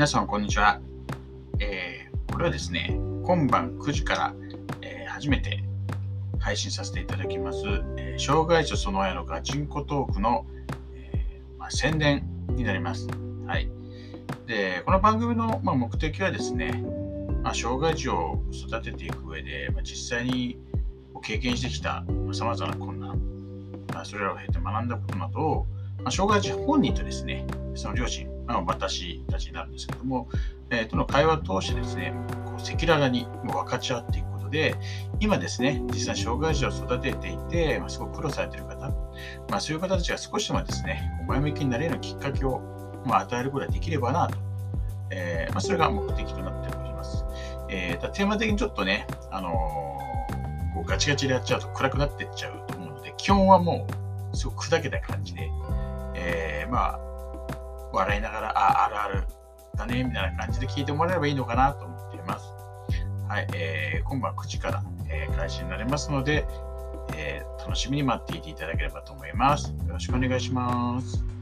皆さん、こんにちは。えー、これはですね、今晩9時から、えー、初めて配信させていただきます、えー、障害者その親のガチンコトークの、えまあ、宣伝になります。はい。で、この番組の、まあ、目的はですね、まあ、障害児を育てていく上で、まあ、実際に経験してきたさまざ、まな困難、まあ、それらを経て学んだことなどを、まあ、障害児本人とですね、その両親、まあ、私たちになるんですけども、えー、との会話を通してですね、こう赤裸々に分かち合っていくことで、今ですね、実際障害児を育てていて、まあ、すごく苦労されている方、まあ、そういう方たちが少しでもですね、前向きになれるようなきっかけを、まあ、与えることができればなと、えーまあ、それが目的となっております。えー、テーマ的にちょっとね、あのー、こうガチガチでやっちゃうと暗くなっていっちゃうと思うので、基本はもうすごく砕けた感じで、えー、まあ、笑いながら、あ、あるあるだね、みたいな感じで聞いてもらえればいいのかなと思っています。はい、えー、今晩9時から、えー、開始になりますので、えー、楽しみに待っていていただければと思います。よろしくお願いします。